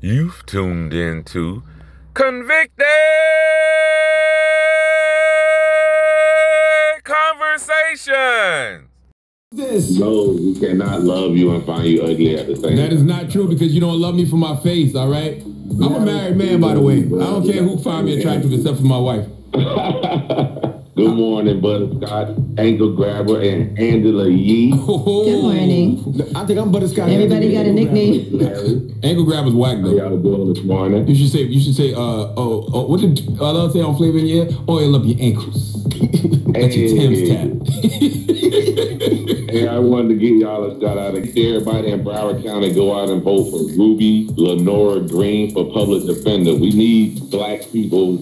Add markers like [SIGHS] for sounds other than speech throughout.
You've tuned into Convicted Conversations. This. No, we cannot love you and find you ugly at the same That is not true because you don't love me for my face, all right? I'm a married man, by the way. I don't care who find me attractive except for my wife. [LAUGHS] Good morning, Butterscotch, Ankle Grabber, and Angela Yee. Good morning. I think I'm butterscotch. Everybody got a nickname. [LAUGHS] Larry, Ankle grabber's whack how though. y'all doing this morning? You should say. You should say. Uh oh. oh what did I love say on Flavor in the Air? Oil up your ankles. That's your Tim's tap. Hey, I wanted to give y'all a shout out. Of here. Everybody in Broward County go out and vote for Ruby Lenora Green for public defender. We need black people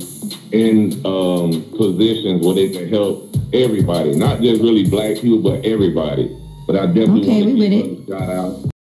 in um, positions where they can help everybody, not just really black people, but everybody. But I definitely Okay, want to give her a shout out.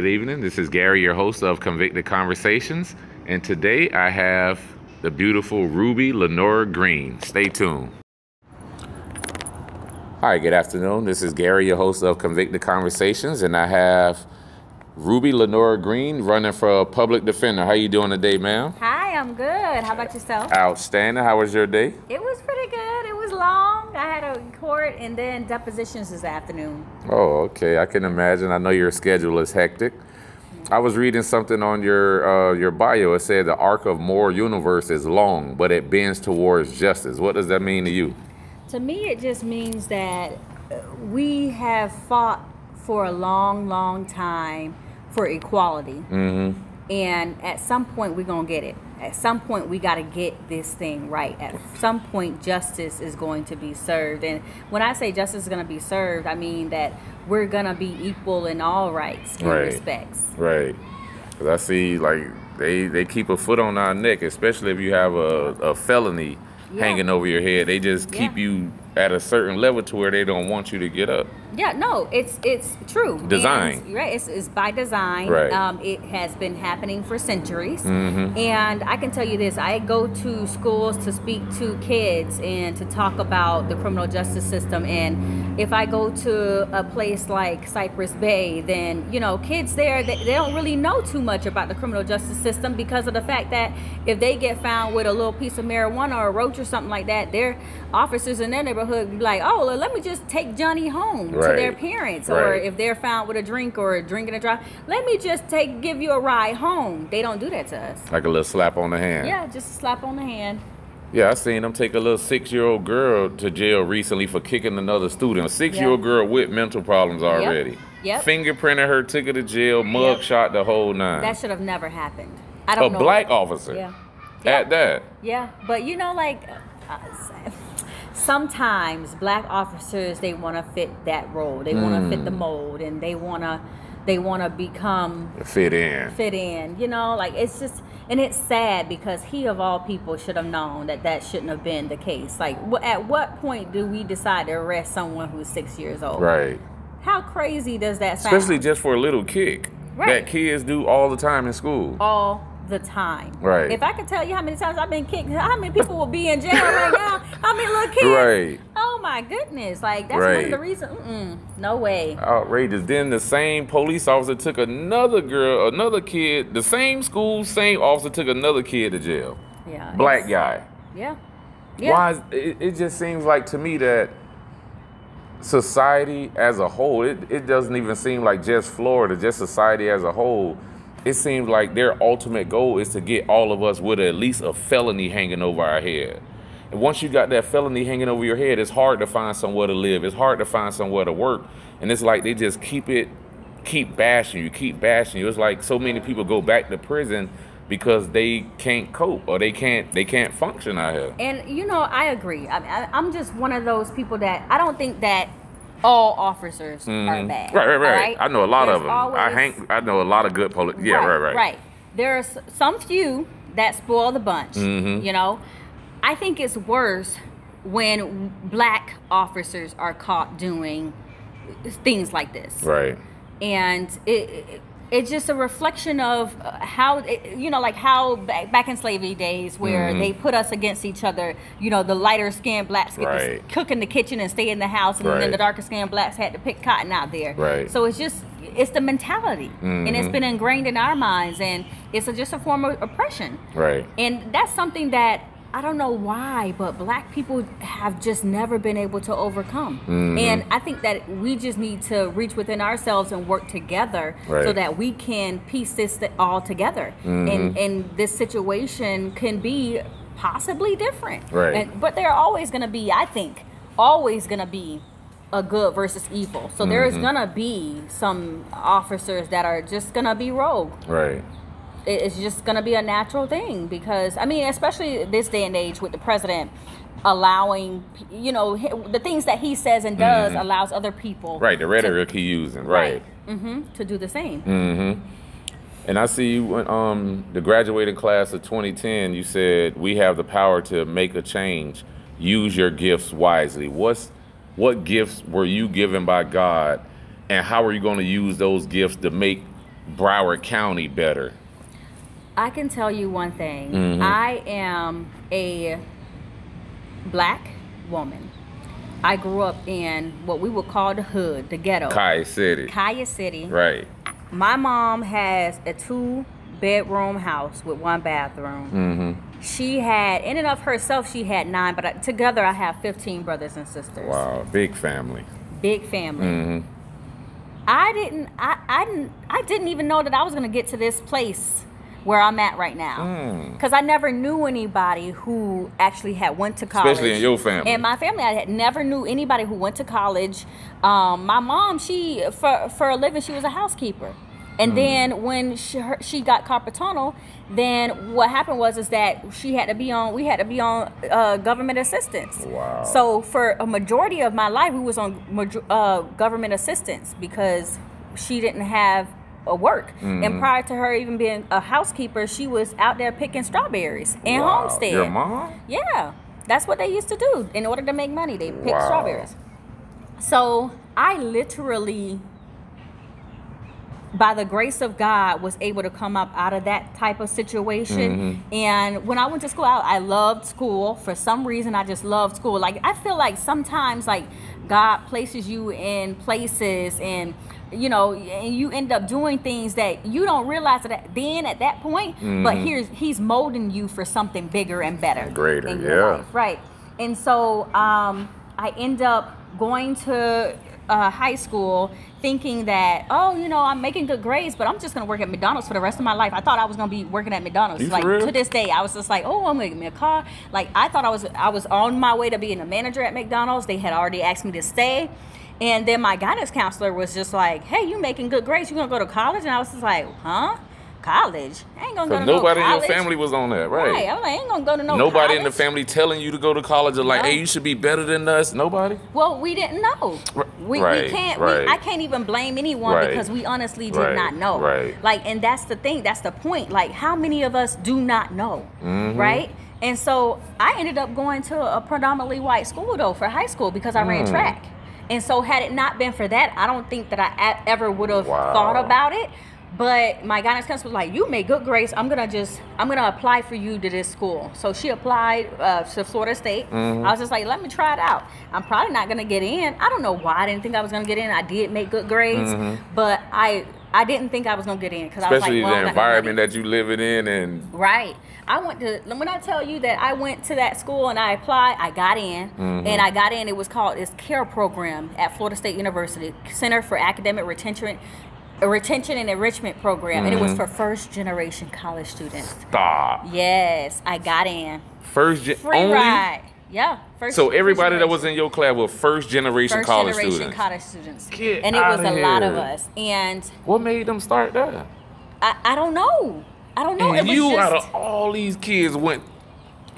Good evening. This is Gary, your host of Convicted Conversations, and today I have the beautiful Ruby Lenora Green. Stay tuned. Hi, good afternoon. This is Gary, your host of Convicted Conversations, and I have Ruby Lenora Green running for a public defender. How you doing today, ma'am? Hi, I'm good. How about yourself? Outstanding. How was your day? It was pretty good. It was long. And then depositions this afternoon. Oh, okay. I can imagine. I know your schedule is hectic. I was reading something on your uh, your bio. It said the arc of moral universe is long, but it bends towards justice. What does that mean to you? To me, it just means that we have fought for a long, long time for equality. Mm-hmm. And at some point, we're going to get it. At some point, we got to get this thing right. At some point, justice is going to be served. And when I say justice is going to be served, I mean that we're going to be equal in all rights and Right. respects. Right. Because I see like they they keep a foot on our neck, especially if you have a, a felony Yeah. hanging over your head. They just keep Yeah. you at a certain level to where they don't want you to get up. Yeah, no, it's it's true. Design. And- right, it's, it's by design. Right. Um, it has been happening for centuries. Mhm. And I can tell you this: I go to schools to speak to kids and to talk about the criminal justice system. And if I go to a place like Cypress Bay, then you know, kids there they, they don't really know too much about the criminal justice system because of the fact that if they get found with a little piece of marijuana or a roach or something like that, their officers in their neighborhood be like, "Oh, well, let me just take Johnny home to their Right. parents." Or if they're found with a drink or drinking a drive, let me just take give you a ride home. They don't do that to us. Like a little slap on the hand. Yeah, just a slap on the hand. Yeah, I seen them take a little six-year-old girl to jail recently for kicking another student. A six-year-old Yeah. girl with mental problems already. Yep. Fingerprinted her, took her to jail, mug shot the whole nine. That should have never happened. I a don't know. A black officer. Yeah. At that. Yeah, but you know, like uh, sometimes black officers they want to fit that role. They want to fit Mm. the mold, and they want to they want to become Fit in. fit in. You know, like it's just and it's sad because he of all people should have known that that shouldn't have been the case. Like, at what point do we decide to arrest someone who's six years old? Right. How crazy does that sound? Especially just for a little kick. Right. That kids do all the time in school. all the time. Right. If I could tell you how many times I've been kicked, how many people will be in jail right now? How many little kids? Right. Oh my goodness! Like that's one of the reasons. Mm-mm, no way. Outrageous. Then the same police officer took another girl, another kid, the same school, same officer took another kid to jail. Yeah. black guy. Yeah. Yeah. Why? Is, it, it just seems like to me that society as a whole, it, it doesn't even seem like just Florida, just society as a whole. It seems like their ultimate goal is to get all of us with at least a felony hanging over our head. And once you got that felony hanging over your head, it's hard to find somewhere to live. It's hard to find somewhere to work. And it's like they just keep it, keep bashing you, keep bashing you. It's like so many people go back to prison because they can't cope or they can't they can't function out here. And you know, I agree. I, I, I'm just one of those people that I don't think that all officers are Mhm. bad. Right, right, all right. I know a lot of There's them. I always- hang. I know a lot of good police. Yeah, right, right. Right. There are some few that spoil the bunch. Mhm. You know, I think it's worse when black officers are caught doing things like this Right. and it it's just a reflection of uh, how it, you know like how back, back in slavery days where Mhm. they put us against each other you know the lighter skinned blacks get to cook in the kitchen and stay in the house and Right. then the darker skinned blacks had to pick cotton out there Right. so it's just it's the mentality and it's been ingrained in our minds and it's a, just a form of oppression Right. and that's something that I don't know why, but black people have just never been able to overcome. Mhm. And I think that we just need to reach within ourselves and work together so that we can piece this all together. And Mhm. and this situation can be possibly different. Right. And, but there are always going to be, I think, always going to be a good versus evil. So there is Mhm. going to be some officers that are just going to be rogue Right. It- it's just going to be a natural thing because I mean, especially this day and age with the president allowing, you know, the things that he says and does Mhm. allows other people Right. The rhetoric he using. Right. hmm to do the same. Mm-hmm. And I see you when um the graduating class of 2010. You said we have the power to make a change. Use your gifts wisely. What's what gifts were you given by God, and how are you going to use those gifts to make Broward County better? I can tell you one thing. Mhm. I am a black woman. I grew up in what we would call the hood, the ghetto, Collier City. Collier City. Right. My mom has a two bedroom house with one bathroom. Mm-hmm. She had, in and of herself, she had nine, but I- together I have 15 brothers and sisters. Wow. Big family. Big family. Mm-hmm. I didn't, I, I didn't, I didn't even know that I was gonna get to this place where I'm at right now. Mm. Because I never knew anybody who actually had went to college. Especially in your family. In my family, I had never knew anybody who went to college. Um, my mom, she for for a living, she was a housekeeper. And Mm. then when she, her, she got carpal tunnel, then what happened was is that she had to be on. We had to be on uh, government assistance. Wow. So for a majority of my life, we was on majo- uh, government assistance because she didn't have a work. And Mhm. prior to her even being a housekeeper, she was out there picking strawberries in Wow. Homestead. Your mom? Yeah, that's what they used to do in order to make money. They pick Wow. strawberries. So I literally, by the grace of God, was able to come up out of that type of situation. Mhm. And when I went to school, I, I loved school. For some reason, I just loved school. Like I feel like sometimes, like God places you in places and. You know, and you end up doing things that you don't realize that then at that point. But Mhm. here's he's molding you for something bigger and better Greater, yeah. life. Right. And so um, I end up going to uh, high school thinking that, oh, you know, I'm making good grades, but I'm just to work at McDonald's for the rest of my life. I thought I was to be working at McDonald's. You like to this day, I was just like, oh, I'm to get me a car. Like I thought I was I was on my way to being a manager at McDonald's. They had already asked me to stay. And then my guidance counselor was just like, hey, you making good grades. You're to go to college? And I was just like, huh? College? I ain't to go to nobody no in your family was on that, right? Right. I'm like, I ain't to go to no Nobody in the family telling you to go to college or like, No. hey, you should be better than us. Nobody. Well, we didn't know. We, right, we can't. right. We, I can't even blame anyone Right. because we honestly did Right, not know. right. Like, and that's the thing. That's the point. Like, how many of us do not know? Mhm. Right. And so I ended up going to a predominantly white school though for high school because I ran Mm. track. And so had it not been for that, I don't think that I ever would have Wow. thought about it. But my guidance counselor was like, "You made good grades. I'm gonna just, I'm gonna apply for you to this school." So she applied uh, to Florida State. Mhm. I was just like, "Let me try it out. I'm probably not gonna get in. I don't know why I didn't think I was gonna get in. I did make good grades, Mhm. but I I didn't think I was gonna get in because I was like, Especially well, the environment that you living in, and Right. I went to when I tell you that I went to that school and I applied, I got in, Mm-hmm. and I got in. It was called its CARE program at Florida State University, Center for Academic Retention, a Retention and Enrichment Program, and it Mm-hmm. was for first generation college students. stop. Yes, I got in. First gen Free only. ride. Yeah. First, So everybody first that was in your class were first generation first college generation students. college students, Get and it was outta a lot of us. And What made them start that? I, I don't know. I don't know. and it was you just, out of all these kids went.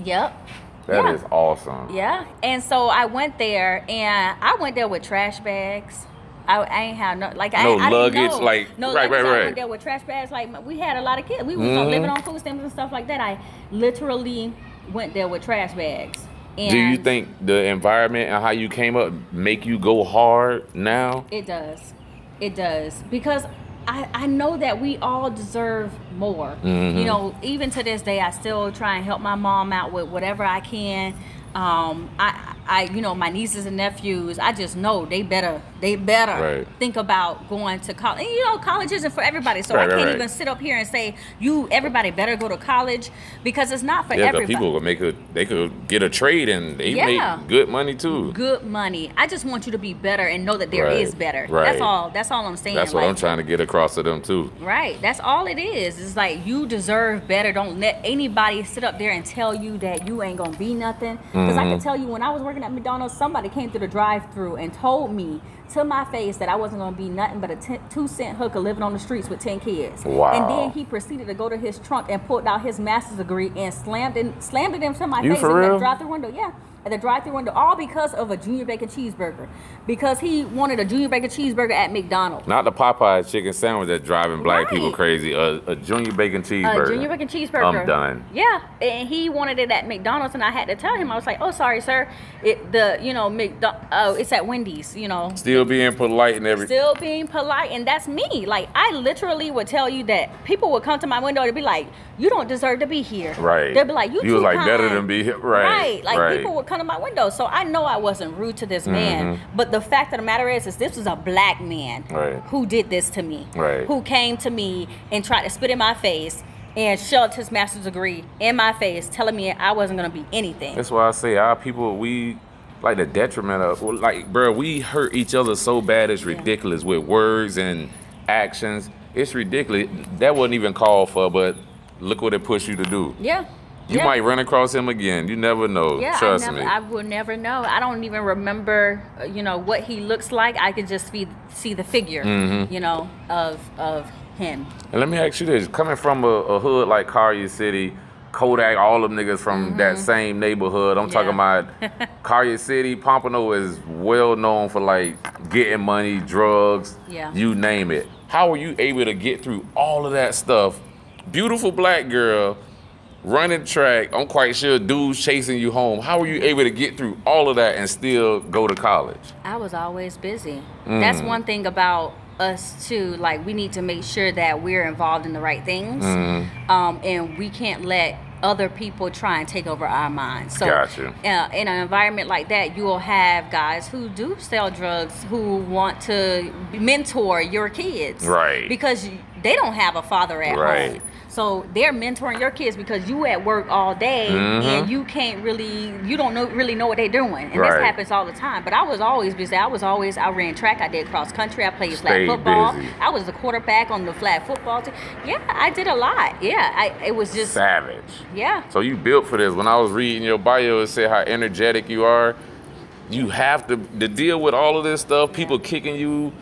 Yep. That is Yeah. awesome. Yeah, and so I went there, and I went there with trash bags. I, I ain't have no like I, No I luggage, know. like- no right, luggage. right, I right. went there with trash bags. Like we had a lot of kids. We was Mhm. living on food stamps and stuff like that. I literally went there with trash bags. And Do you think the environment and how you came up make you go hard now? It does. It does. Because I, I know that we all deserve more. Mm-hmm. You know, even to this day, I still try and help my mom out with whatever I can. Um, I, I, you know, my nieces and nephews, I just know they better, they better Right. think about going to college. And, you know, college isn't for everybody, so Right, I right, can't even sit up here and say you, everybody better go to college because it's not for Yeah, everybody. people could make a they could get a trade and they Yeah. make good money too. Good money. I just want you to be better and know that there is better. right. That's all. That's all I'm saying. That's what Like, I'm trying to get across to them too. Right. That's all it is. It's like you deserve better. Don't let anybody sit up there and tell you that you ain't gonna be nothing. Because I Mm-hmm. can tell you when I was working at McDonald's, somebody came through the drive-through and told me to my face that I wasn't gonna be nothing but a ten, two cent hooker living on the streets with ten kids. Wow. And then he proceeded to go to his trunk and pulled out his master's degree and slammed it slammed it into my You face in real? the window. Yeah. At the drive-through window, all because of a junior bacon cheeseburger. Because he wanted a junior bacon cheeseburger at McDonald's. Not the Popeyes chicken sandwich that's driving black people crazy. A, a junior bacon cheeseburger. A junior bacon cheeseburger. I'm done. Yeah, and he wanted it at McDonald's, and I had to tell him. I was like, "Oh, sorry, sir. It the you know McDo- oh, it's at Wendy's. You know, Still being polite and everything. still being polite, and that's me. Like I literally would tell you that people would come to my window and be like, "You don't deserve to be here." Right. They'd be like, "You, You was like better than be here. Right, Right. Like right. people would come to my window, so I know I wasn't rude to this man. Mm-hmm. But the fact of the matter is, is this was a black man Right. who did this to me. Right. Who came to me and tried to spit in my face. And shoved his master's degree in my face, telling me I wasn't gonna be anything. That's why I say our people we like the detriment of like bro, we hurt each other so bad it's ridiculous with words and actions. It's ridiculous. That wasn't even called for, but look what it pushed you to do. yeah. You yeah. might run across him again. You never know. Yeah, Trust I never, me. I will never know. I don't even remember, uh, you know, what he looks like. I could just see see the figure, Mm-hmm. you know, of of him. And let me ask you this: coming from a, a hood like Collier City, Kodak, all them niggas from that same neighborhood. I'm talking Mm-hmm. About [LAUGHS] Collier City. Pompano is well known for like getting money, drugs, Yeah. you name it. How were you able to get through all of that stuff? Beautiful black girl, running track. I'm quite sure dudes chasing you home. How were you able to get through all of that and still go to college? I was always busy. Mm. That's one thing about us too. Like we need to make sure that we're involved in the right things, Mm-hmm. um, and we can't let other people try and take over our minds. So, Gotcha. uh, in an environment like that, you will have guys who do sell drugs who want to mentor your kids, Right. Because they don't have a father at Right. home. So they're mentoring your kids because you at work all day Mhm. and you can't really, you don't know really know what they're doing, and Right. this happens all the time. But I was always busy. I was always I ran track. I did cross country. I played flag football. busy. I was the quarterback on the flag football team. Yeah, I did a lot. Yeah, I it was just Savage. yeah. So you built for this. When I was reading your bio, it said how energetic you are. You have to to deal with all of this stuff. People kicking you,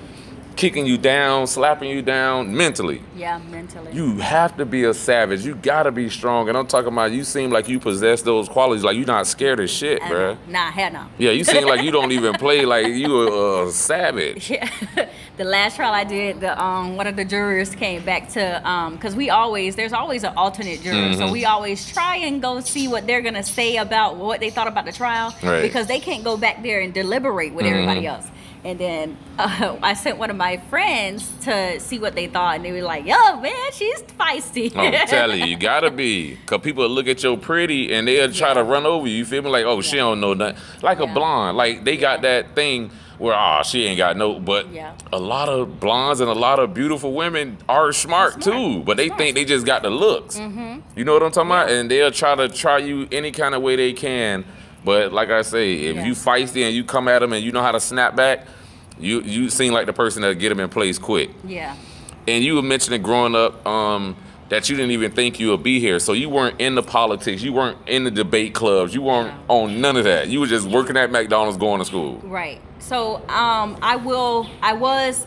kicking you down, slapping you down mentally. Yeah, mentally. You have to be a savage. You gotta be strong. And I'm talking about you seem like you possess those qualities. Like you're not scared of shit, bruh. know. Nah, hell no. Yeah, you seem like you don't even [LAUGHS] play like you a, a savage. Yeah, [LAUGHS] the last trial I did, the um one of the jurors came back to um because we always there's always an alternate juror, Mm-hmm. so we always try and go see what they're gonna say about what they thought about the trial Right. because they can't go back there and deliberate with everybody else. And then uh, [LAUGHS] I sent one of my friends to see what they thought, and they were like, "Yo, man, she's feisty." I'm [LAUGHS] telling you, you gotta be. Cause people look at your pretty and they'll try to run over you. You feel me? Like, oh, she don't know nothing. Like a blonde. Like they got that thing where ah, she ain't got no. But Yeah. a lot of blondes and a lot of beautiful women are smart, Smart. too. But they Smart. Mm-hmm. think they just got the looks. You know what I'm talking about? And they'll try to try you any kind of way they can. But like I say, if Yeah. you feisty and you come at them and you know how to snap back, you you seem like the person that get them in place quick yeah, and you were mentioning growing up um, that you didn't even think you would be here. So you weren't in the politics, you weren't in the debate clubs, you weren't on none of that. You were just working at McDonald's, going to school. right. So um, I will. I was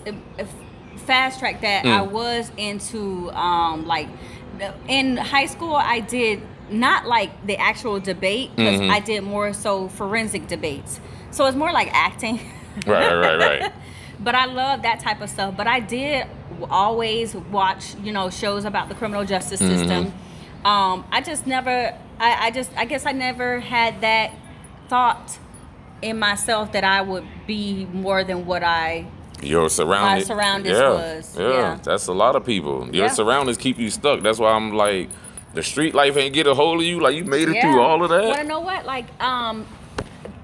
fast track that. I was into um, like in high school. I did not like the actual debate because I did more so forensic debates. So it's more like acting. [LAUGHS] Right, right, right, [LAUGHS] but I love that type of stuff. But I did always watch, you know, shows about the criminal justice system. Um, I just never, I, I just, I guess I never had that thought in myself that I would be more than what I. Your surroundings. My surroundings was, yeah, yeah. That's a lot of people. Your Yeah. surroundings keep you stuck. That's why I'm like, the street life ain't get a hold of you. Like you made it Yeah. through all of that. Want to know what? Like, um,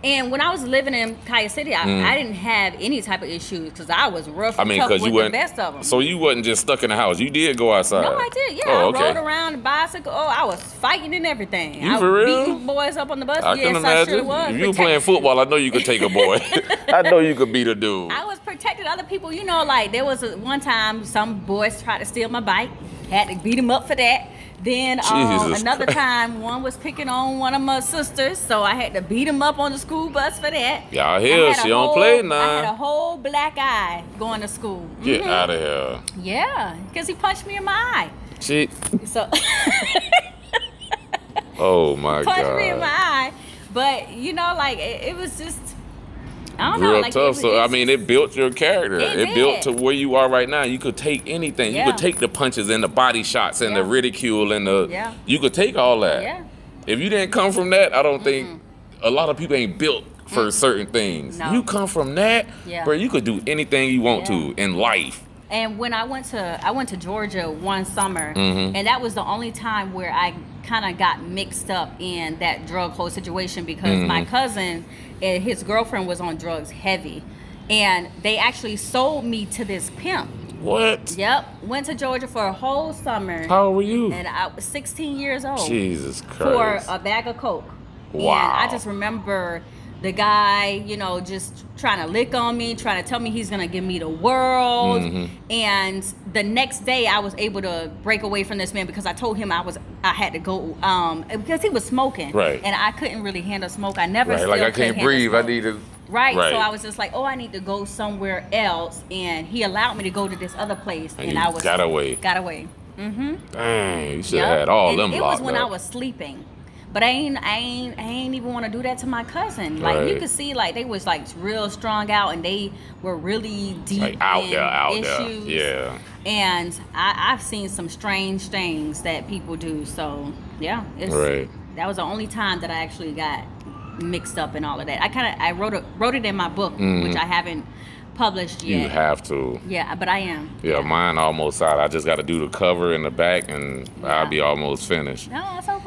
and when I was living in Collier City, I, I didn't have any type of issues because I was rough Mm. I mean, because you the weren't. best of them. So you wasn't just stuck in the house. You did go outside. No, I did. Yeah, Oh, I okay. rode around the bicycle. Oh, I was fighting and everything. You I for real? beating boys up on the bus. I yes, can I imagine. sure was. if you were playing football, I know you could take a boy. [LAUGHS] [LAUGHS] I know you could beat a dude. I was protecting other people. You know, like there was a, one time some boys tried to steal my bike. Had to beat them up for that. Then um, another Christ. time, one was picking on one of my sisters, so I had to beat him up on the school bus for that. Y'all I here, had a she don't whole- play now. I had a whole black eye going to school. Get Mhm. out of here. Yeah, because he punched me in my eye. She. So [LAUGHS] Oh my god. Punched me in my eye. But you know, like it, it was just I don't know. Real like, tough. was- So I mean, it built your character. It It, built to where you are right now. You could take anything. Yeah. You could take the punches and the body shots and the ridicule and the. Yeah. You could take all that. Yeah. If you didn't come from that, I don't think a lot of people ain't built for certain things. No. You come from that, Yeah. bro. You could do anything you want to in life. And when I went to I went to Georgia one summer, Mm-hmm. and that was the only time where I kind of got mixed up in that drug whole situation because my Mm-hmm. cousin and his girlfriend was on drugs heavy, and they actually sold me to this pimp. What? Yep, went to Georgia for a whole summer, How old were you? and I was 16 years old Jesus Christ. for a bag of coke. Wow. And I just remember the guy, you know, just trying to lick on me, trying to tell me he's gonna give me the world. Mm-hmm. And the next day, I was able to break away from this man because I told him I was I had to go um, because he was smoking, Right. And I couldn't really handle smoke. I never right, like I can't breathe. I need to. Right. Right. So I was just like, oh, I need to go somewhere else, and he allowed me to go to this other place, And and, I was got away. Got away. Mm-hmm. Dang, you should have had all and them It was when up. I was sleeping. But I ain't, I ain't, I ain't even want to do that to my cousin. Like you Right. could see, like they was like real strong out, and they were really deep like out in there, out issues. there. Yeah. And I, I've seen some strange things that people do. So yeah, it's, Right. that was the only time that I actually got mixed up in all of that. I kind of, I wrote it, wrote it in my book, mm-hmm. which I haven't published yet. You have to. yeah, but I am. Yeah, mine almost out. I just got to do the cover and the back, and Yeah. I'll be almost finished. No, I'm so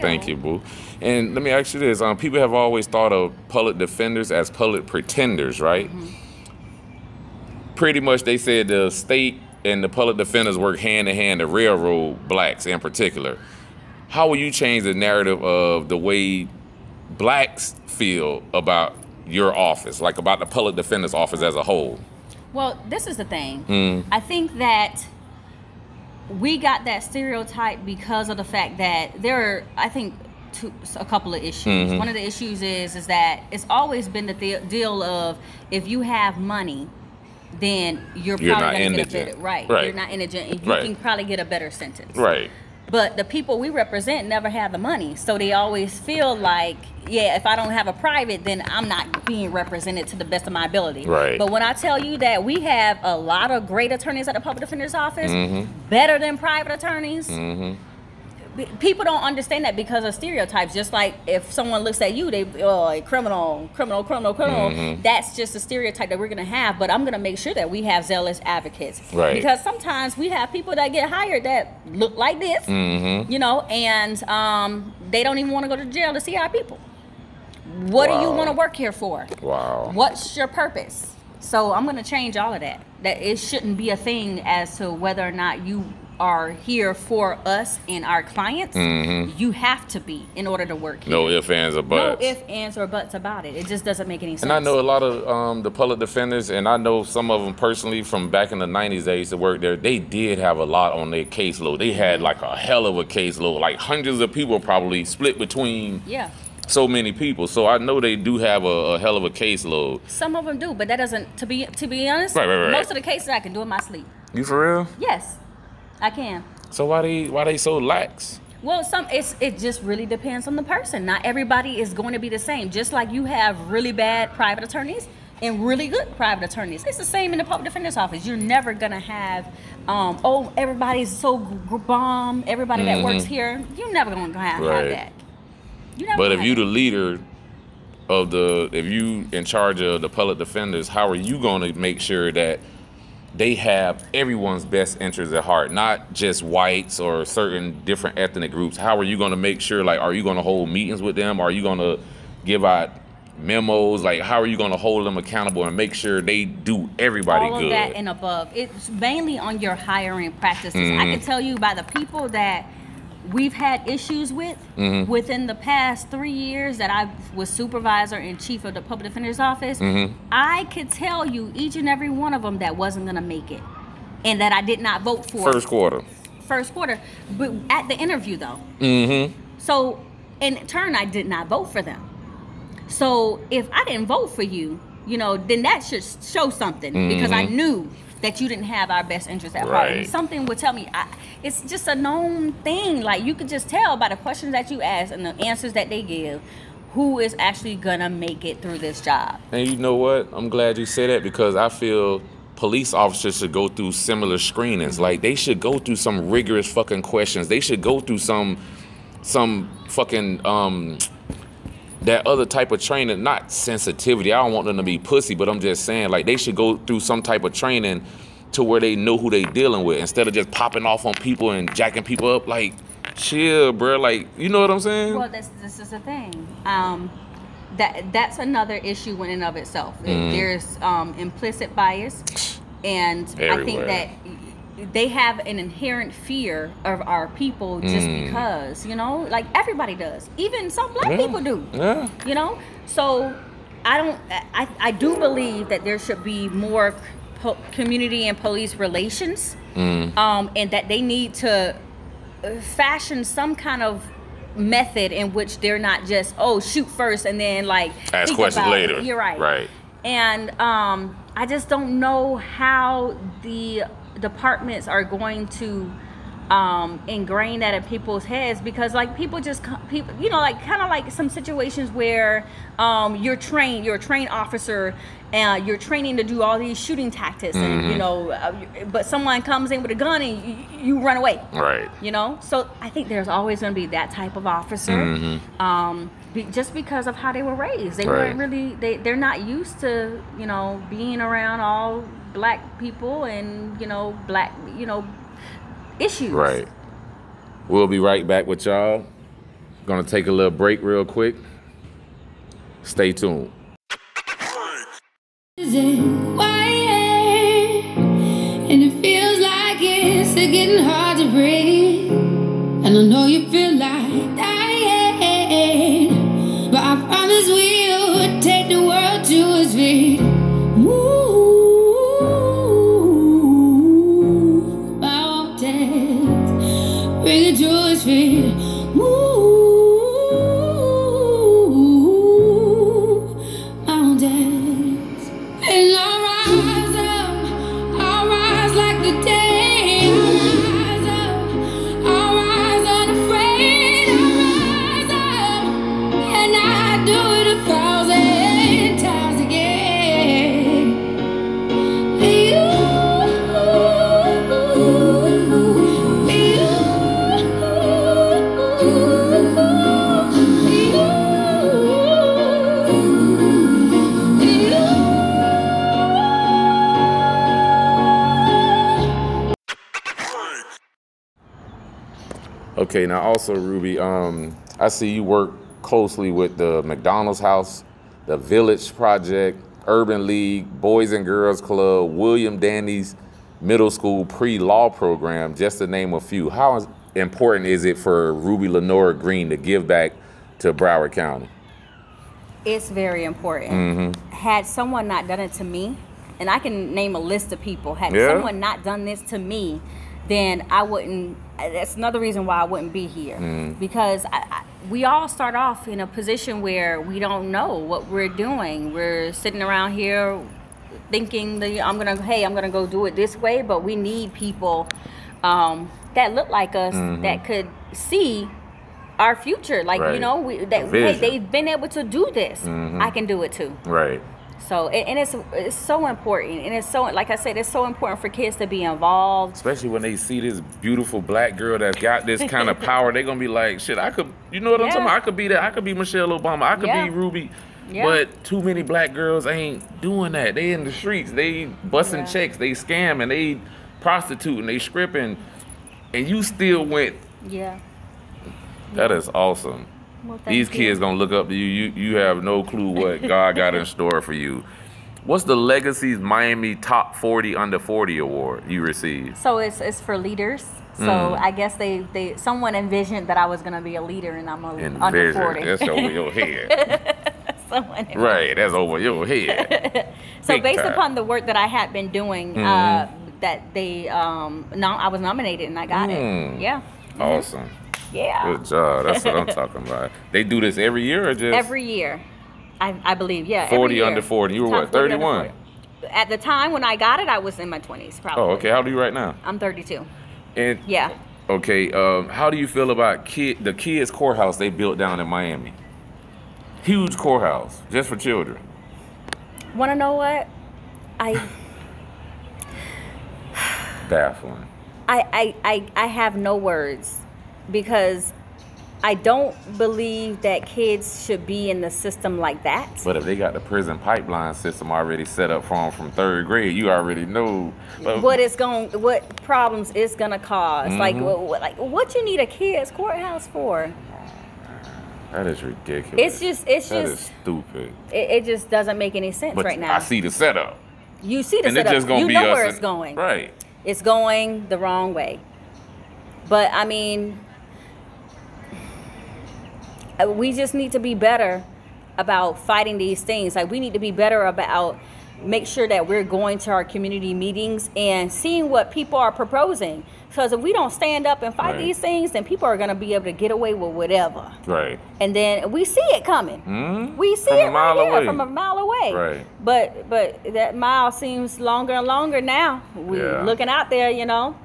Thank you, boo. And let me ask you this: um, people have always thought of public defenders as public pretenders, right? Mm-hmm. Pretty much, they said the state and the public defenders work hand in hand to railroad blacks in particular. How will you change the narrative of the way blacks feel about your office, like about the public defender's office as a whole? Well, this is the thing. Mm. I think that we got that stereotype because of the fact that there are, I think, two, a couple of issues. Mm-hmm. One of the issues is is that it's always been the de- deal of if you have money, then you're You're probably not gonna get a indigent. better right. Right. You're not indigent, and you Right. can probably get a better sentence. Right. But the people we represent never have the money, so they always feel like, yeah, if I don't have a private, then I'm not being represented to the best of my ability. Right. But when I tell you that we have a lot of great attorneys at the public defender's office, Mm-hmm. better than private attorneys, b- people don't understand that because of stereotypes. Just like if someone looks at you, they oh like criminal, criminal, criminal, criminal. Mm-hmm. That's just a stereotype that we're gonna have. But I'm gonna make sure that we have zealous advocates, Right. Because sometimes we have people that get hired that look like this, Mm-hmm. you know, and um, they don't even want to go to jail to see our people. What do you want to work here for? Wow. What's your purpose? So I'm gonna change all of that. That it shouldn't be a thing as to whether or not you are here for us and our clients. You have to be in order to work here. Mm-hmm. No ifs, ands, or buts. No if, ands, or buts about it. It just doesn't make any sense. And I know a lot of um, the public defenders, and I know some of them personally from back in the 90s they used to work there. They did have a lot on their caseload. They had like a hell of a caseload, like hundreds of people probably split between Yeah. so many people. So I know they do have a, a hell of a caseload. Some of them do, but that doesn't. To be to be honest, Right, right, right. most of the cases I can do in my sleep. You for real? Yes, I can. So why they why they so lax? Well, some it's it just really depends on the person. Not everybody is going to be the same. Just like you have really bad private attorneys and really good private attorneys. It's the same in the public defender's office. You're never gonna have, um, oh, everybody's so bomb. Everybody that works here, you're never gonna have, have Mm-hmm. Right. that. But if you the leader of the if you in charge of the public defenders, how are you going to make sure that they have everyone's best interests at heart, not just whites or certain different ethnic groups? How are you going to make sure like are you going to hold meetings with them? Are you going to give out memos? Like how are you going to hold them accountable and make sure they do everybody all good? of that and above. It's mainly on your hiring practices. I Mm-hmm. can tell you by the people that we've had issues with Mm-hmm. within the past three years that I was supervisor and chief of the public defender's office. Mm-hmm. I could tell you each and every one of them that wasn't going to make it, and that I did not vote for First quarter. first quarter. But at the interview though, Mm-hmm. so in turn, I did not vote for them. So if I didn't vote for you, you know, then that should show something because I knew that you didn't have our best interest at heart. And something would tell me, I, it's just a known thing. Like you could just tell by the questions that you ask and the answers that they give, who is actually gonna make it through this job. And you know what? I'm glad you said that because I feel police officers should go through similar screenings. Like they should go through some rigorous fucking questions. They should go through some some fucking um that other type of training, not sensitivity. I don't want them to be pussy, but I'm just saying like they should go through some type of training to where they know who they dealing with instead of just popping off on people and jacking people up like chill, bro. Like, you know what I'm saying? Well, this this is the thing. Um, that that's another issue in and of itself. Mm-hmm. There's um, implicit bias, and I think that they have an inherent fear of our people just Mm. because you know, like everybody does. Even some black Yeah. people do. Yeah. You know, so I don't. I I do believe that there should be more po- community and police relations, Mm. um, and that they need to uh, fashion some kind of method in which they're not just oh shoot first and then like Ask questions about it. later. You're right. Right. And um, I just don't know how the departments are going to um, ingrain that in people's heads because like people just people you know like kind of like some situations where um, you're trained you're a trained officer and you're training to do all these shooting tactics and Mm-hmm. you know uh, but someone comes in with a gun and you, you run away Right. you know so i think there's always going to be that type of officer um, be, just because of how they were raised they Mm-hmm. Right. weren't really they, they're not used to you know being around all black people and you know black you know issues Right. We'll be right back with y'all. Gonna take a little break real quick. Stay tuned. Is it quiet? And it feels like it's getting hard to breathe. And I know you feel also Ruby, um, I see you work closely with the McDonald's House, the Village Project, Urban League, Boys and Girls Club, William Dandy's Middle School Pre-Law Program, just to name a few. How important is it for Ruby Lenora Green to give back to Broward County? It's very important. Mm-hmm. Had someone not done it to me, and I can name a list of people, had Yeah. someone not done this to me, then I wouldn't. That's another reason why I wouldn't be here. Mm. Because I, I, we all start off in a position where we don't know what we're doing. We're sitting around here thinking that I'm gonna, hey, I'm gonna go do it this way, but we need people um, that look like us that could see our future. Like you Mm-hmm. Know, we, that hey, they've been able to do this. Mm-hmm. I can do it too. Right. So and, and it's it's so important, and it's so like I said, it's so important for kids to be involved. Especially when they see this beautiful black girl that's got this kind of [LAUGHS] power, they're gonna be like, "Shit, I could." You know what I'm Yeah. talking about? I could be that. I could be Michelle Obama. I could Yeah. be Ruby. Yeah. But too many black girls ain't doing that. They in the streets. They busting checks. They scamming. They prostituting. They stripping. And you still went. Yeah. That is awesome. Well, These you. kids gonna look up to you. You you have no clue what God got in store for you. What's the Legacy's Miami Top 40 Under 40 award you received? So it's it's for leaders. So Mm. I guess they they someone envisioned that I was gonna be a leader, and I'm a under Envision. forty. That's over your head. [LAUGHS] Someone right, that's over your head. [LAUGHS] So Big based time. upon the work that I had been doing, uh, that they um, no, I was nominated and I got Mm. it. Yeah. Awesome. Yeah. Good job. That's what I'm [LAUGHS] talking about. They do this every year or just Every year, I, I believe. Yeah. 40 under 40. You were Top what, 31? At the time when I got it, I was in my 20s, probably. Oh, okay. How old are you right now? I'm 32. And Yeah. Okay, um, how do you feel about kid the kids courthouse they built down in Miami? Huge courthouse just for children. Want to know what? I, [LAUGHS] [SIGHS] Baffling. I, I, I, I have no words because I don't believe that kids should be in the system like that. But if they got the prison pipeline system already set up for them from third grade, you already know. But what it's going what problems it's gonna because like Mm-hmm. what, what like what you need a kids courthouse for that is ridiculous. it's just it's That is just stupid. it, it just doesn't make any sense But right now I see the setup, you see the and it's setup just gonna you be know where and- it's going Right. it's going the wrong way but i mean we just need to be better about fighting these things like we need to be better about make sure that we're going to our community meetings and seeing what people are proposing because if we don't stand up and fight Right. these things then people are going to be able to get away with whatever Right. and then we see it coming Mhm. we see From it right here away. from a mile away Right. but but that mile seems longer and longer now we're Yeah. looking out there you know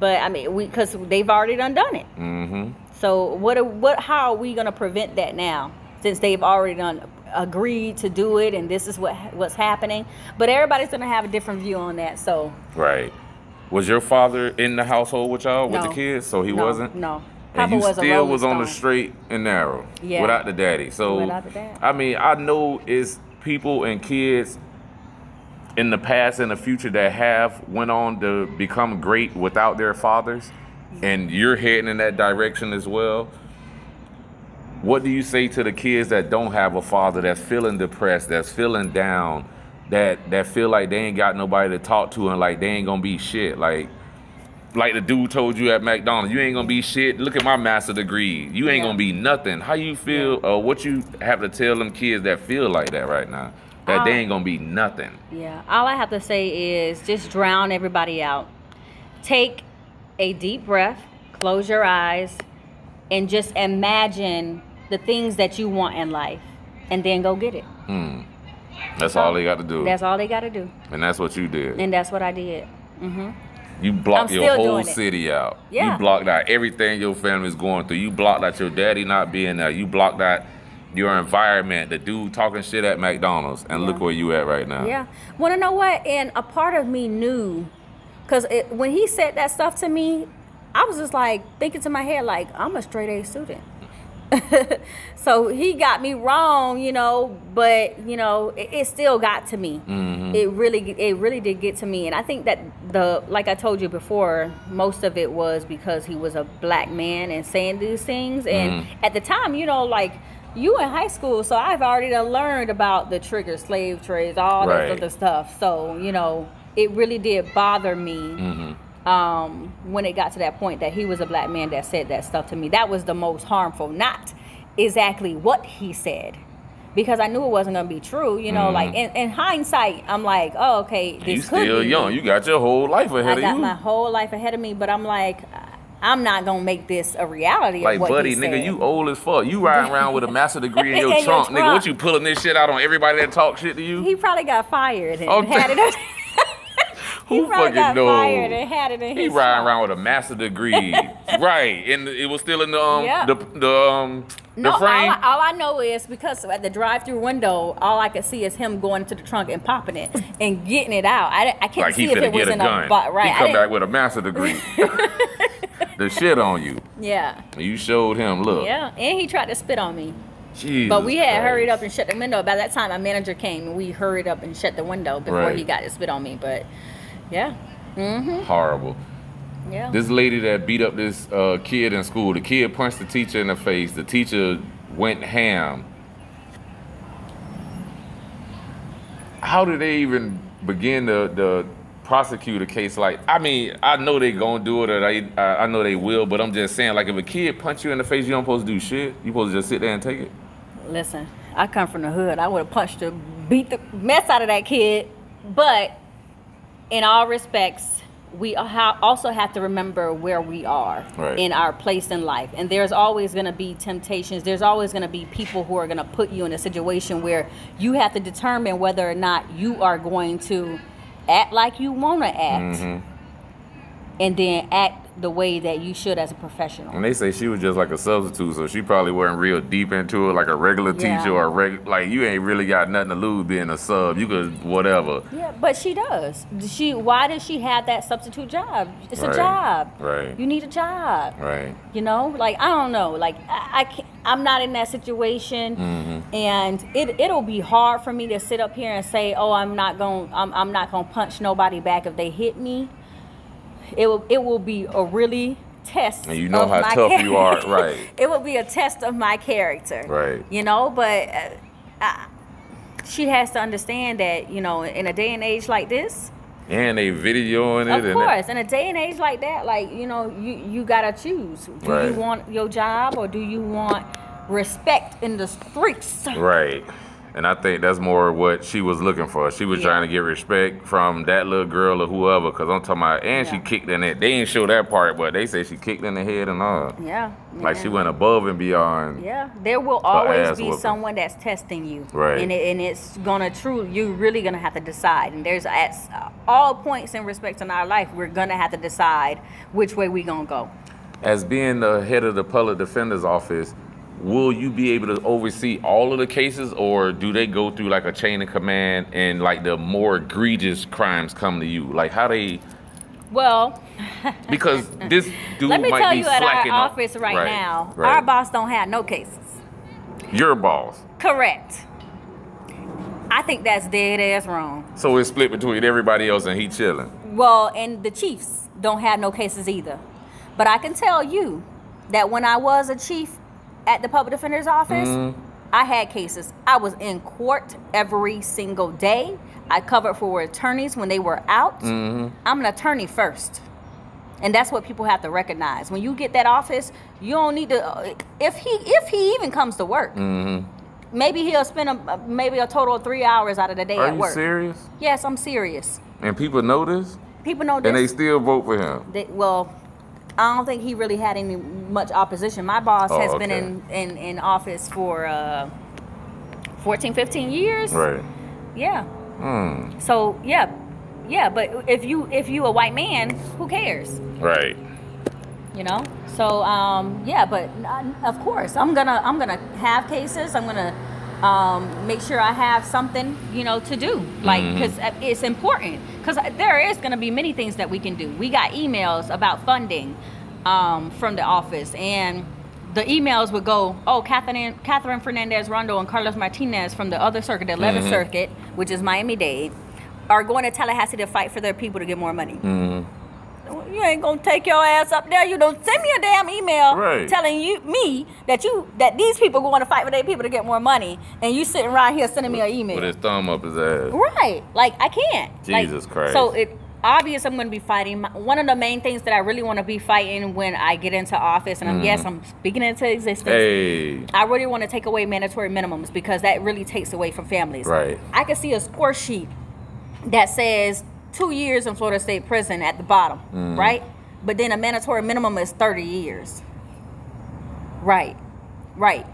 but i mean we because they've already done done it Mm-hmm. So what are, what how are we going to prevent that now since they've already done agreed to do it and this is what what's happening but everybody's going to have a different view on that so Right. Was your father in the household with y'all with the kids? So he no, wasn't. no And Papa you was still was on the Stone. straight and narrow. Yeah. Without the daddy. So Without the dad. I mean, I know it's people and kids in the past and the future that have went on to become great without their fathers, and you're heading in that direction as well. What do you say to the kids that don't have a father that's feeling depressed, that's feeling down, that that feel like they ain't got nobody to talk to and like they ain't gonna be shit? Like like the dude told you at McDonald's, you ain't gonna be shit. Look at my master degree. You ain't Yeah. gonna be nothing. How you feel? Uh, what you have to tell them kids that feel like that right now? That they Um, ain't gonna be nothing. Yeah, all I have to say is just drown everybody out. Take a deep breath, close your eyes, and just imagine the things that you want in life, and then go get it. Hmm. That's all they got to do, That's all they got to do, and that's what you did. and that's what I did. Mm-hmm. You blocked I'm your whole city out. Yeah. You blocked out everything your family's going through. You blocked out your daddy not being there. You blocked out your environment. The dude talking shit at McDonald's, and look where you at right now. Yeah, want to know what? And a part of me knew, cause when he said that stuff to me, I was just like thinking to my head, like I'm a straight A student. [LAUGHS] so he got me wrong, you know, but you know, it, it still got to me. Mm-hmm. It really, it really did get to me, and I think that the, like I told you before, most of it was because he was a black man and saying these things, and Mm-hmm. at the time, you know, like. You in high school, so I've already learned about the trigger slave trades, all Right. that other stuff. So you know, it really did bother me Mm-hmm. um, when it got to that point that he was a black man that said that stuff to me. That was the most harmful, not exactly what he said. Because I knew it wasn't gonna be true, you know. Like in, in hindsight, I'm like, oh, okay, this Mm-hmm. You could still be young. You got your whole life ahead I of you. I got my whole life ahead of me, but I'm like, I'm not gonna make this a reality. Like, of what buddy, nigga, said. you old as fuck. You riding around with a [LAUGHS] master degree in your trunk, nigga. What you pulling this shit out on everybody that talk shit to you? He probably got fired and Oh, had it. [LAUGHS] Who fucking got knows? fired and had it in He his riding around with a master degree, [LAUGHS] right? And it was still in the um Yeah. the the um No, the all frame. I, all I know is because at the drive-through window, all I could see is him going to the trunk and popping it and getting it out. I, I can't like see if it was a in gun. a bo- right. He come back with a master degree. [LAUGHS] the shit on you. yeah, You showed him. Look. yeah, and he tried to spit on me, Jesus but we had Christ. hurried up and shut the window. By that time, my manager came and we hurried up and shut the window before Right. he got to spit on me. But yeah, Horrible. yeah. This lady that beat up this uh, kid in school, the kid punched the teacher in the face. The teacher went ham. How did they even begin to, to prosecute a case like? I mean, I know they gonna do it, or they, I I know they will, but I'm just saying, like, if a kid punch you in the face, you don't supposed to do shit. You supposed to just sit there and take it. Listen, I come from the hood. I would have punched the beat the mess out of that kid. But in all respects, we also have to remember where we are Right. in our place in life. And there's always going to be temptations. There's always going to be people who are going to put you in a situation where you have to determine whether or not you are going to act like you want to act Mm-hmm. and then act the way that you should as a professional. And they say she was just like a substitute, so she probably wasn't real deep into it, like a regular Yeah. teacher or a reg- like you ain't really got nothing to lose being a sub. You could whatever. Yeah, but she does. She why does she have that substitute job? It's Right, a job. right. You need a job. Right. You know, like I don't know. Like I, I I'm not in that situation, Mm-hmm. and it it'll be hard for me to sit up here and say, oh, I'm not going I'm I'm not gonna punch nobody back if they hit me. It will it will be a really test. And you know how tough you are, [LAUGHS] right. it will be a test of my character. Right. You know, but. Uh, I, she has to understand that you know in a day and age like this And they videoing it of and course in a day and age like that like you know you you gotta choose do Right. you want your job or do you want respect in the streets Right. And I think that's more what she was looking for. She was Yeah. trying to get respect from that little girl or whoever. Cause I'm talking about, and she kicked in it. They ain't show that part, but they say she kicked in the head and all. yeah Like she went above and beyond. yeah there will always be whooping. someone that's testing you Right. and, it, and it's gonna true you're really gonna have to decide and there's at all points in respect in our life we're gonna have to decide which way we gonna go As being the head of the public defender's office, will you be able to oversee all of the cases, or do they go through like a chain of command and like the more egregious crimes come to you? Like how they well because [LAUGHS] this dude let me might tell be you at our on- office right, now right. our boss don't have no cases Your boss. Correct. I think that's dead ass wrong. So it's split between everybody else and he chilling. Well, and the Chiefs don't have no cases either. But I can tell you that when I was a chief at the public defender's office, mm-hmm. I had cases. I was in court every single day. I covered for attorneys when they were out. Mm-hmm. I'm an attorney first. And that's what people have to recognize. When you get that office, you don't need to. Uh, if he if he even comes to work, mm-hmm. maybe he'll spend a, maybe a total of three hours out of the day Are at you serious? Yes, I'm serious. And people know this, People know this. and they still vote for him. They- well, I don't think he really had any much opposition. My boss Oh, has been in, in, in office for uh, 14, 15 years. Right. Yeah. Hmm. So yeah, yeah. But if you if you a white man, who cares? Right. You know. So um, yeah, but uh, of course I'm gonna I'm gonna have cases. I'm gonna um, make sure I have something you know to do. Like mm-hmm. because uh, it's important. Because uh, there is gonna be many things that we can do. We got emails about funding um, from the office and the emails would go, oh, Katherine, Katherine Fernandez Rundle and Carlos Martinez from the other circuit, the 11th mm-hmm. Circuit, which is Miami Dade, are going to Tallahassee to fight for their people to get more money. Mm-hmm. You ain't gonna take your ass up there. You don't send me a damn email Right. telling you me that you that these people going to fight for their people to get more money, and you sitting around here sending me an email. With his thumb up his ass. Right. Like I can't. Like, Jesus Christ. So it obvious I'm going to be fighting. One of the main things that I really want to be fighting when I get into office, and I'm, mm-hmm. yes, I'm speaking into existence. Hey. I really want to take away mandatory minimums because that really takes away from families. Right. I can see a score sheet that says two years in Florida State Prison at the bottom, Mm. right? But then a mandatory minimum is 30 years. Right. Right.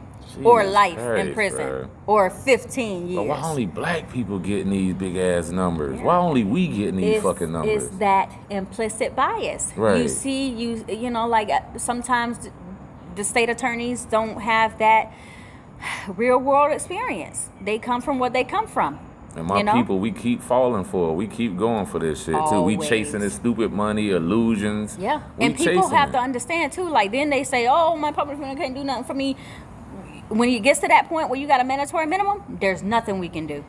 or life in prison. bruh. Or 15 years. But why only black people getting these big ass numbers? Why only we getting these it's, fucking numbers? It's that implicit bias. Right. You see, you you know, like uh, sometimes the state attorneys don't have that [SIGHS] real world experience. They come from what they come from. And my you know? people, we keep falling for it. We keep going for this shit too. We chasing this stupid money, illusions. Yeah, We and people have it. to understand too. Like then they say, "Oh, my public defender can't do nothing for me." When it gets to that point where you got a mandatory minimum, there's nothing we can do.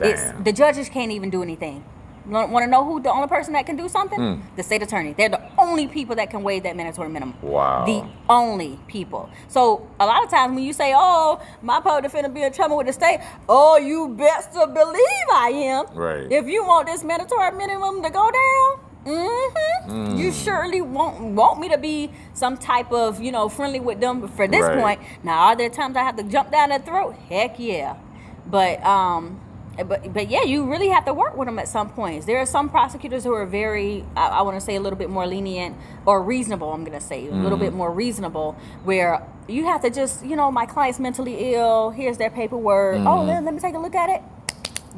It's the judges can't even do anything. Want to know who the only person that can do something? Hmm. The state attorney. They're the only people that can waive that mandatory minimum. Wow. The only people. So a lot of times when you say, "Oh, my public defender be in trouble with the state," oh, you best to believe I am. Right. If you want this mandatory minimum to go down, hmm you surely won't want me to be some type of you know friendly with them for this Right. point. Now, are there times I have to jump down their throat? Heck yeah, but um. But, but yeah, you really have to work with them at some points. There are some prosecutors who are very, I, I want to say, a little bit more lenient or reasonable. I'm going to say a little bit more reasonable, where you have to just, you know, my client's mentally ill. Here's their paperwork. Oh, let, let me take a look at it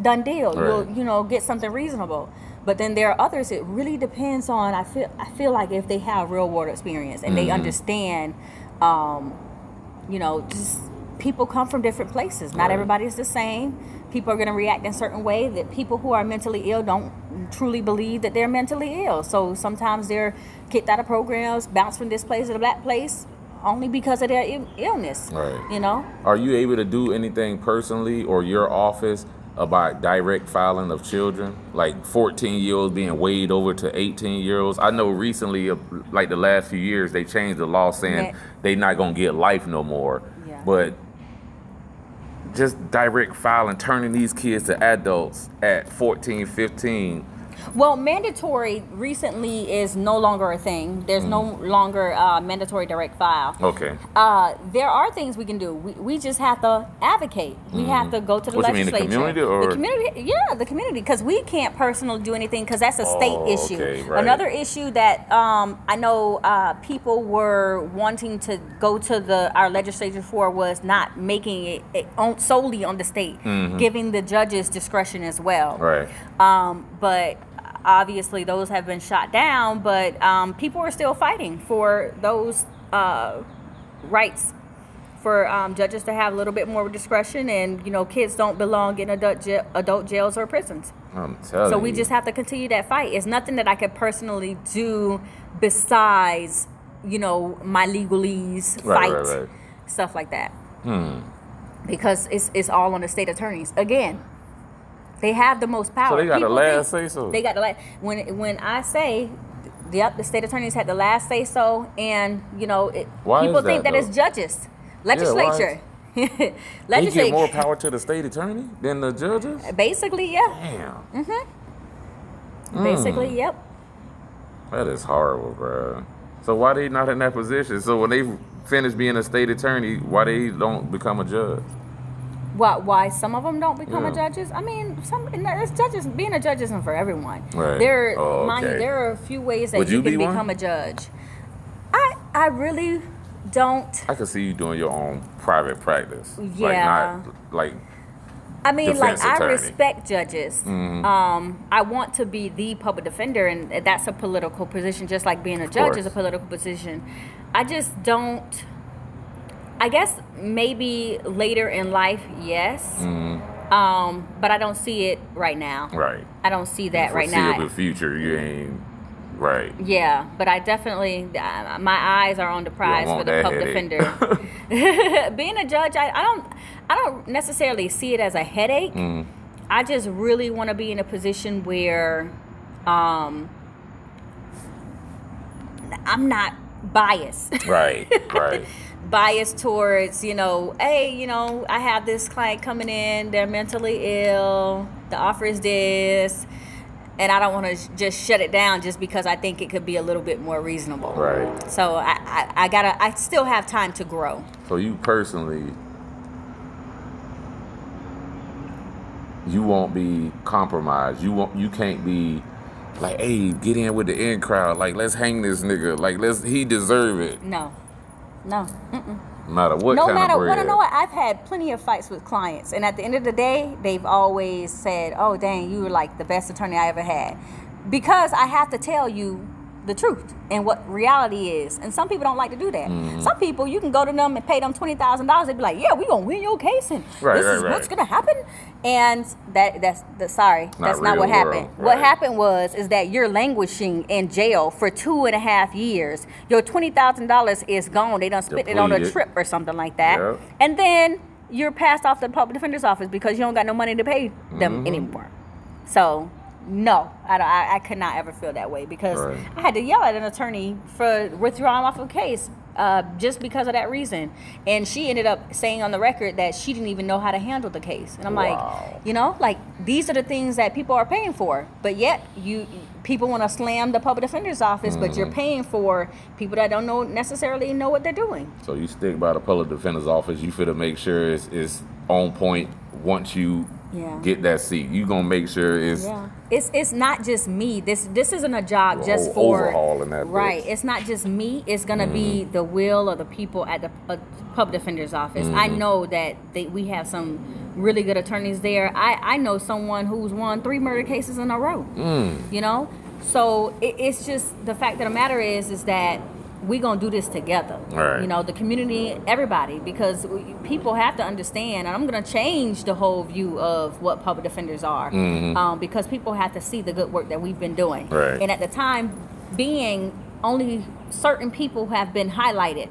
done deal. Right. You'll you know get something reasonable. But then there are others. It really depends on. I feel I feel like if they have real world experience and Mm-hmm. they understand, um, you know, just people come from different places. Not Right. everybody's the same. People are going to react in certain way. That people who are mentally ill don't truly believe that they're mentally ill. So sometimes they're kicked out of programs, bounced from this place to that place, only because of their illness. Right. You know. Are you able to do anything personally or your office about direct filing of children? Like 14 year olds being weighed over to 18 year olds? I know recently, uh, like the last few years, they changed the law saying Yeah. they not going to get life no more. Yeah. But just direct filing, turning these kids to adults at 14, 15. Well, mandatory recently is no longer a thing. There's no Mm. longer uh, mandatory direct file. Okay. Uh, there are things we can do. We, we just have to advocate. We have to go to the Mm. What you mean, the legislature. community or- the community? Yeah, the community. Because we can't personally do anything because that's a state Oh, issue. okay, right. Another issue that um, I know uh, people were wanting to go to the our legislature for was not making it, it on, solely on the state, giving the judges discretion as well. Mm-hmm. Right. Um, but obviously, those have been shot down. But um, people are still fighting for those uh, rights for um, judges to have a little bit more discretion, and you know, kids don't belong in adult jail, adult jails or prisons. I'm telling So we you. just have to continue that fight. It's nothing that I could personally do besides, you know, my legalese Right, fight, right, right. stuff like that. Because it's it's all on the state attorneys. Again, they have the most power. So they got the last think- say-so. They got the last. When when I say. Yep, the state attorneys had the last say so, and you know, it, people is think that, that it's judges, legislature, [LAUGHS] give legislature. more power to the state attorney than the judges? Basically, yeah. Damn. Hmm. Basically, yep. That is horrible, bro. So why they not in that position? So when they finish being a state attorney, why they don't become a judge? Why, why some of them don't become a Yeah. judges? I mean, some it's judges. Being a judge isn't for everyone. Right. There, Oh, you, there are a few ways that Would you, you can be one? become a judge. I, I really don't. I could see you doing your own private practice. Like Yeah. not like I mean, like I respect judges. Mm-hmm. Um, I want to be the public defender, and that's a political position, just like being a judge is a political position. I just don't. I guess maybe later in life, yes. Um, but I don't see it right now. Mm-hmm. right. I don't see that right now. The future, you ain't Right. Yeah, but I definitely uh, my eyes are on the prize for the public defender. [LAUGHS] [LAUGHS] Being a judge, I, I don't I don't necessarily see it as a headache. Mm. I just really want to be in a position where um I'm not biased. Right. Right. [LAUGHS] biased towards, you know, hey, you know, I have this client coming in, they're mentally ill, the offer is this, and I don't want to just shut it down just because I think it could be a little bit more reasonable. Right. So I, I, I gotta, I still have time to grow. So you personally, you won't be compromised. You won't. You can't be like, hey, get in with the in crowd. Like, let's hang this nigga. Like, let's. He deserve it. No, no. Mm-mm. No matter what no kind matter of what, you know what? I've had plenty of fights with clients, and at the end of the day, they've always said, "Oh, dang, you were like the best attorney I ever had," because I have to tell you the truth and what reality is. And some people don't like to do that. Mm-hmm. Some people, you can go to them and pay them twenty thousand dollars. They'd be like, "Yeah, we're gonna win your case, and Right, this right, is right. what's gonna happen." And that that's the sorry, that's not what happened. world, What happened was is that you're languishing in jail for two and a half years. Your twenty thousand dollars is gone. They done spent it on a trip or something like that. Yep. And then you're passed off to the public defender's office because you don't got no money to pay them Mm-hmm. anymore. So no, I, don't, I I could not ever feel that way because Right. I had to yell at an attorney for withdrawing off a case uh, just because of that reason. And she ended up saying on the record that she didn't even know how to handle the case. And I'm Wow. like, you know, like these are the things that people are paying for, but yet you people want to slam the public defender's office, but Mm-hmm. you're paying for people that don't know necessarily know what they're doing. So you stick by the public defender's office. You fit to make sure it's, it's on point once you Yeah. get that seat. You gonna make sure it's Yeah, it's it's not just me. This this isn't a job just for overhaul in that right. bitch. Mm-hmm. It's not just me. It's gonna be the will of the people at the uh, public defender's office. I Mm-hmm. know that they, we have some really good attorneys there. I I know someone who's won three murder cases in a row. Mm. You know, so it, it's just the fact of the matter is is that we gonna do this together. Right. You know, the community, everybody, because we, people have to understand, and I'm going to change the whole view of what public defenders are, um, because people have to see the good work that we've been doing. Mm-hmm. Right. And at the time being, only certain people have been highlighted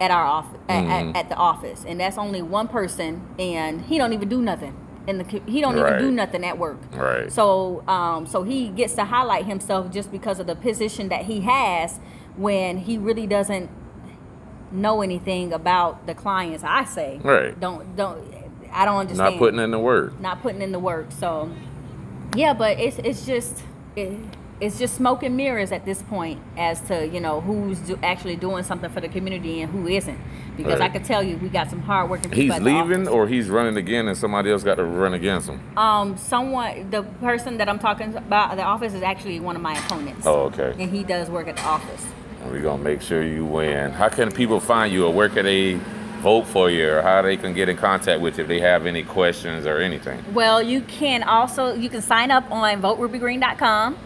at our office, at, Mm-hmm. at, at the office, and that's only one person, and he don't even do nothing. and the, he don't even do nothing at work. Right. So, um, so he gets to highlight himself just because of the position that he has, when he really doesn't know anything about the clients. I say, Right. Don't don't. I don't understand. not putting in the work. not putting in the work. So, yeah, but it's it's just it, it's just smoke and mirrors at this point as to you know who's do, actually doing something for the community and who isn't. Because I Right. can tell you, we got some hardworking people. He's leaving or he's running again and somebody else got to run against him. Um, someone, the person that I'm talking about the office is actually one of my opponents. Oh, okay. And he does work at the office. We're gonna make sure you win. How can people find you or where can they vote for you or how they can get in contact with you if they have any questions or anything? Well, you can also you can sign up on voterubygreen.com,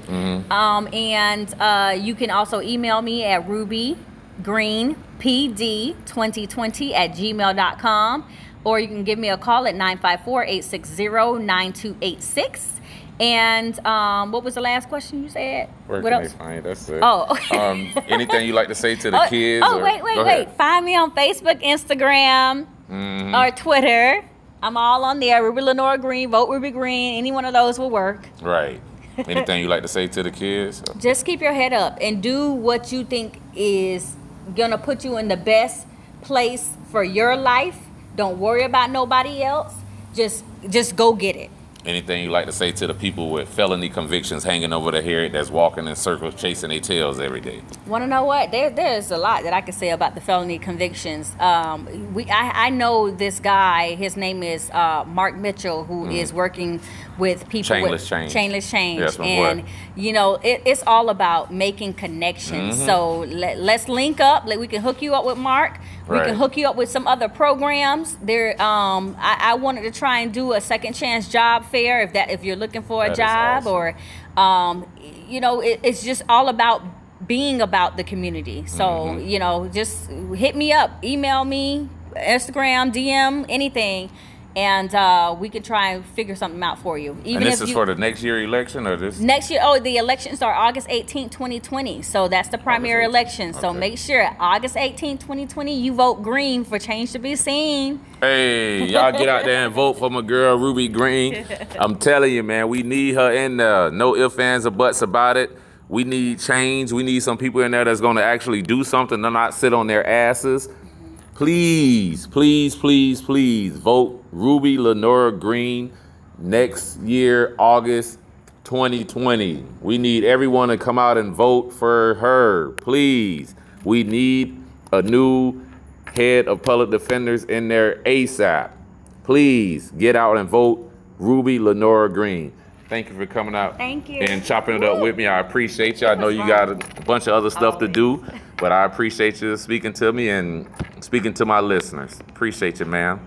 um, and uh, you can also email me at rubygreenpd2020 at gmail.com, or you can give me a call at 954-860-9286. And um, what was the last question you said? Where what else? find? That's it. Oh. um, [LAUGHS] anything you like to say to the oh, kids? oh, or- wait, wait, wait. Mm-hmm. Find me on Facebook, Instagram, or Twitter. I'm all on there. Ruby Lenora Green, Vote Ruby Green. Any one of those will work. Right. Anything you like to say to the kids? [LAUGHS] Just keep your head up and do what you think is gonna put you in the best place for your life. Don't worry about nobody else. Just just go get it. Anything you like to say to the people with felony convictions hanging over their head that's walking in circles chasing their tails every day? Want to know what? There, there's a lot that I could say about the felony convictions. Um, we, I, I know this guy. His name is uh, Marq Mitchell, who is working with people. Chainless with Change. chainless change, Yes, my boy. and you know it, it's all about making connections. Mm-hmm. So let, let's link up. Like we can hook you up with Marq. We can hook you up with some other programs. There, um, I, I wanted to try and do a second chance job fair if that if you're looking for a That job awesome. or um, you know, it, it's just all about being about the community. So, Mm-hmm. you know, just hit me up, email me, Instagram, DM, anything, and uh, we can try and figure something out for you. Even And this if is you, for the next year election or this? Next year, oh, the elections are August 18th, 2020. So that's the primary 18th. election. So Okay. make sure August 18th, 2020, you vote green for change to be seen. Hey, y'all get out there and vote for my girl Ruby Green. [LAUGHS] I'm telling you, man, we need her in there. No ifs, ands, or buts about it. We need change. We need some people in there that's going to actually do something and not sit on their asses. Please, please, please, please vote Ruby Lenora Green next year, August 2020. We need everyone to come out and vote for her. Please. We need a new head of public defenders in there ASAP. Please get out and vote Ruby Lenora Green. Thank you for coming out Thank you. and chopping it up with me. I appreciate you. I know you got a bunch of other stuff to do, but I appreciate you speaking to me and speaking to my listeners. Appreciate you, ma'am.